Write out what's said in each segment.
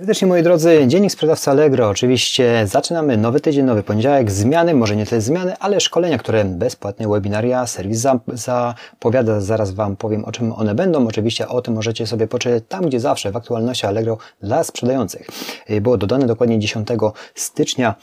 Serdecznie moi drodzy, Dziennik Sprzedawca Allegro. Oczywiście zaczynamy nowy tydzień, nowy poniedziałek. Zmiany, może nie tyle zmiany, ale szkolenia, które bezpłatne webinaria, serwis zapowiada. Zaraz Wam powiem o czym one będą. Oczywiście o tym możecie sobie poczytać tam, gdzie zawsze w aktualności Allegro dla sprzedających. Było dodane dokładnie 10 stycznia.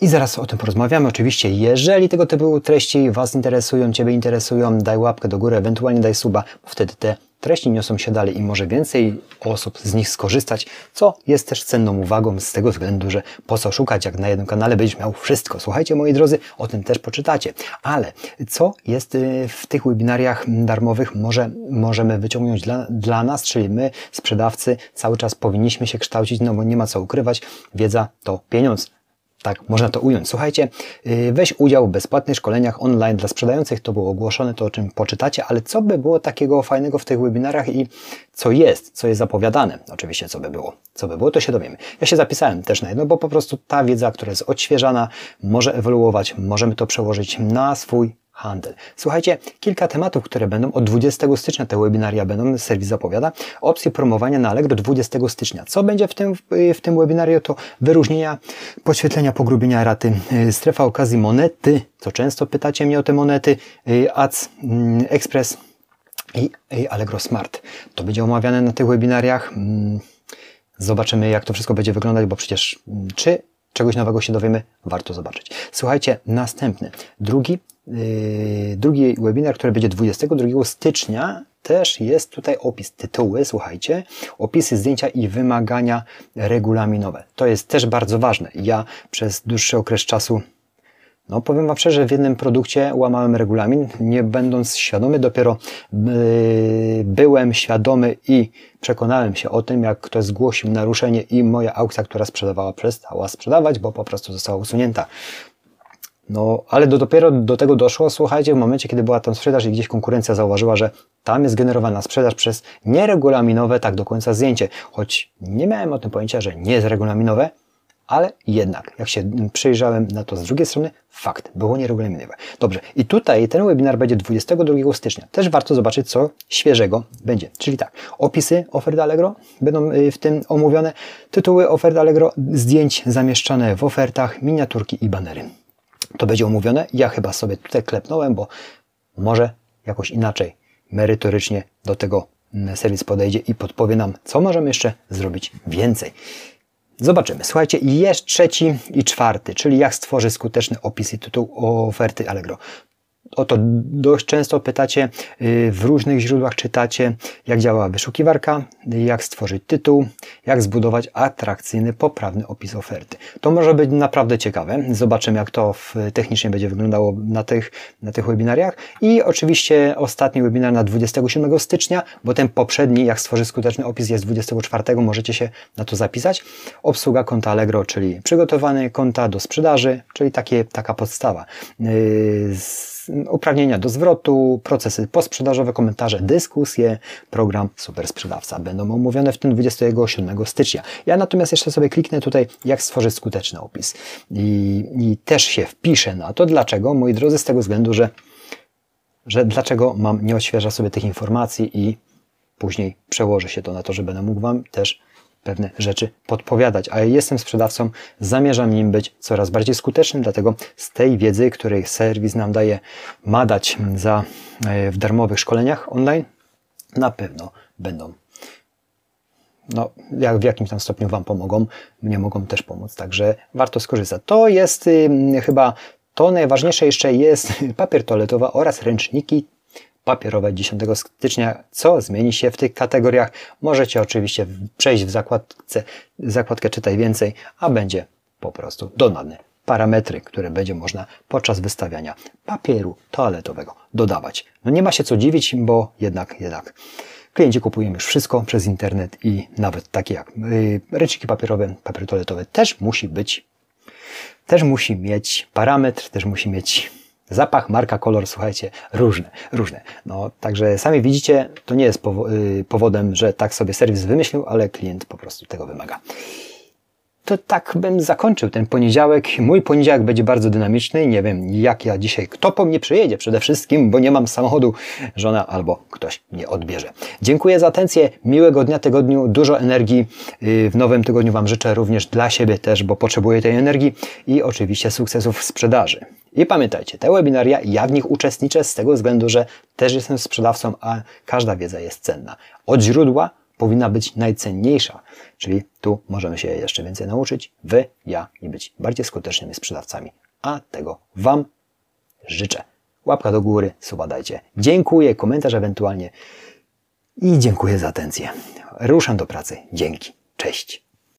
I zaraz o tym porozmawiamy. Oczywiście, jeżeli tego typu treści Was interesują, Ciebie interesują, daj łapkę do góry, ewentualnie daj suba, bo wtedy te treści niosą się dalej i może więcej osób z nich skorzystać, co jest też cenną uwagą z tego względu, że po co szukać, jak na jednym kanale będziesz miał wszystko. Słuchajcie, moi drodzy, o tym też poczytacie. Ale co jest y, w tych webinariach darmowych, może możemy wyciągnąć dla, dla nas, czyli my, sprzedawcy, cały czas powinniśmy się kształcić, no bo nie ma co ukrywać. Wiedza to pieniądz tak, można to ująć. Słuchajcie, y, weź udział w bezpłatnych szkoleniach online dla sprzedających. To było ogłoszone, to o czym poczytacie, ale co by było takiego fajnego w tych webinarach i co jest, co jest zapowiadane? Oczywiście, co by było. Co by było, to się dowiemy. Ja się zapisałem też na jedno, bo po prostu ta wiedza, która jest odświeżana, może ewoluować, możemy to przełożyć na swój handel. Słuchajcie, kilka tematów, które będą od 20 stycznia, te webinaria będą, serwis zapowiada, opcje promowania na Allegro 20 stycznia. Co będzie w tym, w tym webinariu to wyróżnienia, podświetlenia, pogrubienia raty, y, strefa okazji monety, co często pytacie mnie o te monety, y, Ads, mm, Express i Allegro Smart. To będzie omawiane na tych webinariach. Mm, zobaczymy, jak to wszystko będzie wyglądać, bo przecież mm, czy czegoś nowego się dowiemy, warto zobaczyć. Słuchajcie, następny, drugi Yy, drugi webinar, który będzie 22 stycznia, też jest tutaj opis, tytuły, słuchajcie, opisy zdjęcia i wymagania regulaminowe. To jest też bardzo ważne. Ja przez dłuższy okres czasu no, powiem Wam szczerze, w jednym produkcie łamałem regulamin, nie będąc świadomy, dopiero yy, byłem świadomy i przekonałem się o tym, jak ktoś zgłosił naruszenie i moja aukcja, która sprzedawała, przestała sprzedawać, bo po prostu została usunięta. No, ale do, dopiero do tego doszło, słuchajcie, w momencie, kiedy była tam sprzedaż i gdzieś konkurencja zauważyła, że tam jest generowana sprzedaż przez nieregulaminowe tak do końca zdjęcie. Choć nie miałem o tym pojęcia, że nie jest regulaminowe, ale jednak, jak się przyjrzałem na to z drugiej strony, fakt, było nieregulaminowe. Dobrze, i tutaj ten webinar będzie 22 stycznia. Też warto zobaczyć, co świeżego będzie. Czyli tak, opisy ofert Allegro będą y, w tym omówione, tytuły ofert Allegro, zdjęć zamieszczane w ofertach, miniaturki i banery to będzie omówione. Ja chyba sobie tutaj klepnąłem, bo może jakoś inaczej, merytorycznie do tego mm, serwis podejdzie i podpowie nam, co możemy jeszcze zrobić więcej. Zobaczymy. Słuchajcie, jest trzeci i czwarty, czyli jak stworzyć skuteczny opis i tytuł oferty Allegro o to dość często pytacie, y, w różnych źródłach czytacie, jak działa wyszukiwarka, jak stworzyć tytuł, jak zbudować atrakcyjny, poprawny opis oferty. To może być naprawdę ciekawe. Zobaczymy, jak to technicznie będzie wyglądało na tych, na tych webinariach. I oczywiście ostatni webinar na 27 stycznia, bo ten poprzedni, jak stworzyć skuteczny opis, jest 24. Możecie się na to zapisać. Obsługa konta Allegro, czyli przygotowane konta do sprzedaży, czyli takie, taka podstawa. Yy, uprawnienia do zwrotu, procesy posprzedażowe, komentarze, dyskusje, program Super Sprzedawca. Będą omówione w tym 27 stycznia. Ja natomiast jeszcze sobie kliknę tutaj, jak stworzyć skuteczny opis. I, i też się wpiszę na to. Dlaczego? Moi drodzy, z tego względu, że, że dlaczego mam nie odświeża sobie tych informacji i później przełoży się to na to, że będę mógł Wam też pewne rzeczy podpowiadać, a jestem sprzedawcą, zamierzam nim być coraz bardziej skuteczny, dlatego z tej wiedzy, której serwis nam daje, ma dać za, e, w darmowych szkoleniach online, na pewno będą no, jak w jakimś tam stopniu Wam pomogą, mnie mogą też pomóc, także warto skorzystać. To jest y, chyba to najważniejsze jeszcze jest papier toaletowy oraz ręczniki papierowe 10 stycznia. Co zmieni się w tych kategoriach? Możecie oczywiście przejść w zakładce, zakładkę Czytaj Więcej, a będzie po prostu dodane parametry, które będzie można podczas wystawiania papieru toaletowego dodawać. No nie ma się co dziwić, bo jednak, jednak klienci kupują już wszystko przez internet i nawet takie jak yy, ręczniki papierowe, papier toaletowy też musi być, też musi mieć parametr, też musi mieć Zapach, marka, kolor, słuchajcie, różne, różne. No, także sami widzicie, to nie jest y, powodem, że tak sobie serwis wymyślił, ale klient po prostu tego wymaga. To tak bym zakończył ten poniedziałek. Mój poniedziałek będzie bardzo dynamiczny. Nie wiem, jak ja dzisiaj, kto po mnie przyjedzie przede wszystkim, bo nie mam samochodu, żona albo ktoś mnie odbierze. Dziękuję za atencję. Miłego dnia, tygodniu, dużo energii. Y, w nowym tygodniu Wam życzę również dla siebie też, bo potrzebuję tej energii i oczywiście sukcesów w sprzedaży. I pamiętajcie, te webinaria, ja w nich uczestniczę z tego względu, że też jestem sprzedawcą, a każda wiedza jest cenna. Od źródła powinna być najcenniejsza. Czyli tu możemy się jeszcze więcej nauczyć, wy, ja i być bardziej skutecznymi sprzedawcami. A tego Wam życzę. Łapka do góry, suba dajcie. Dziękuję, komentarz ewentualnie i dziękuję za atencję. Ruszam do pracy. Dzięki. Cześć.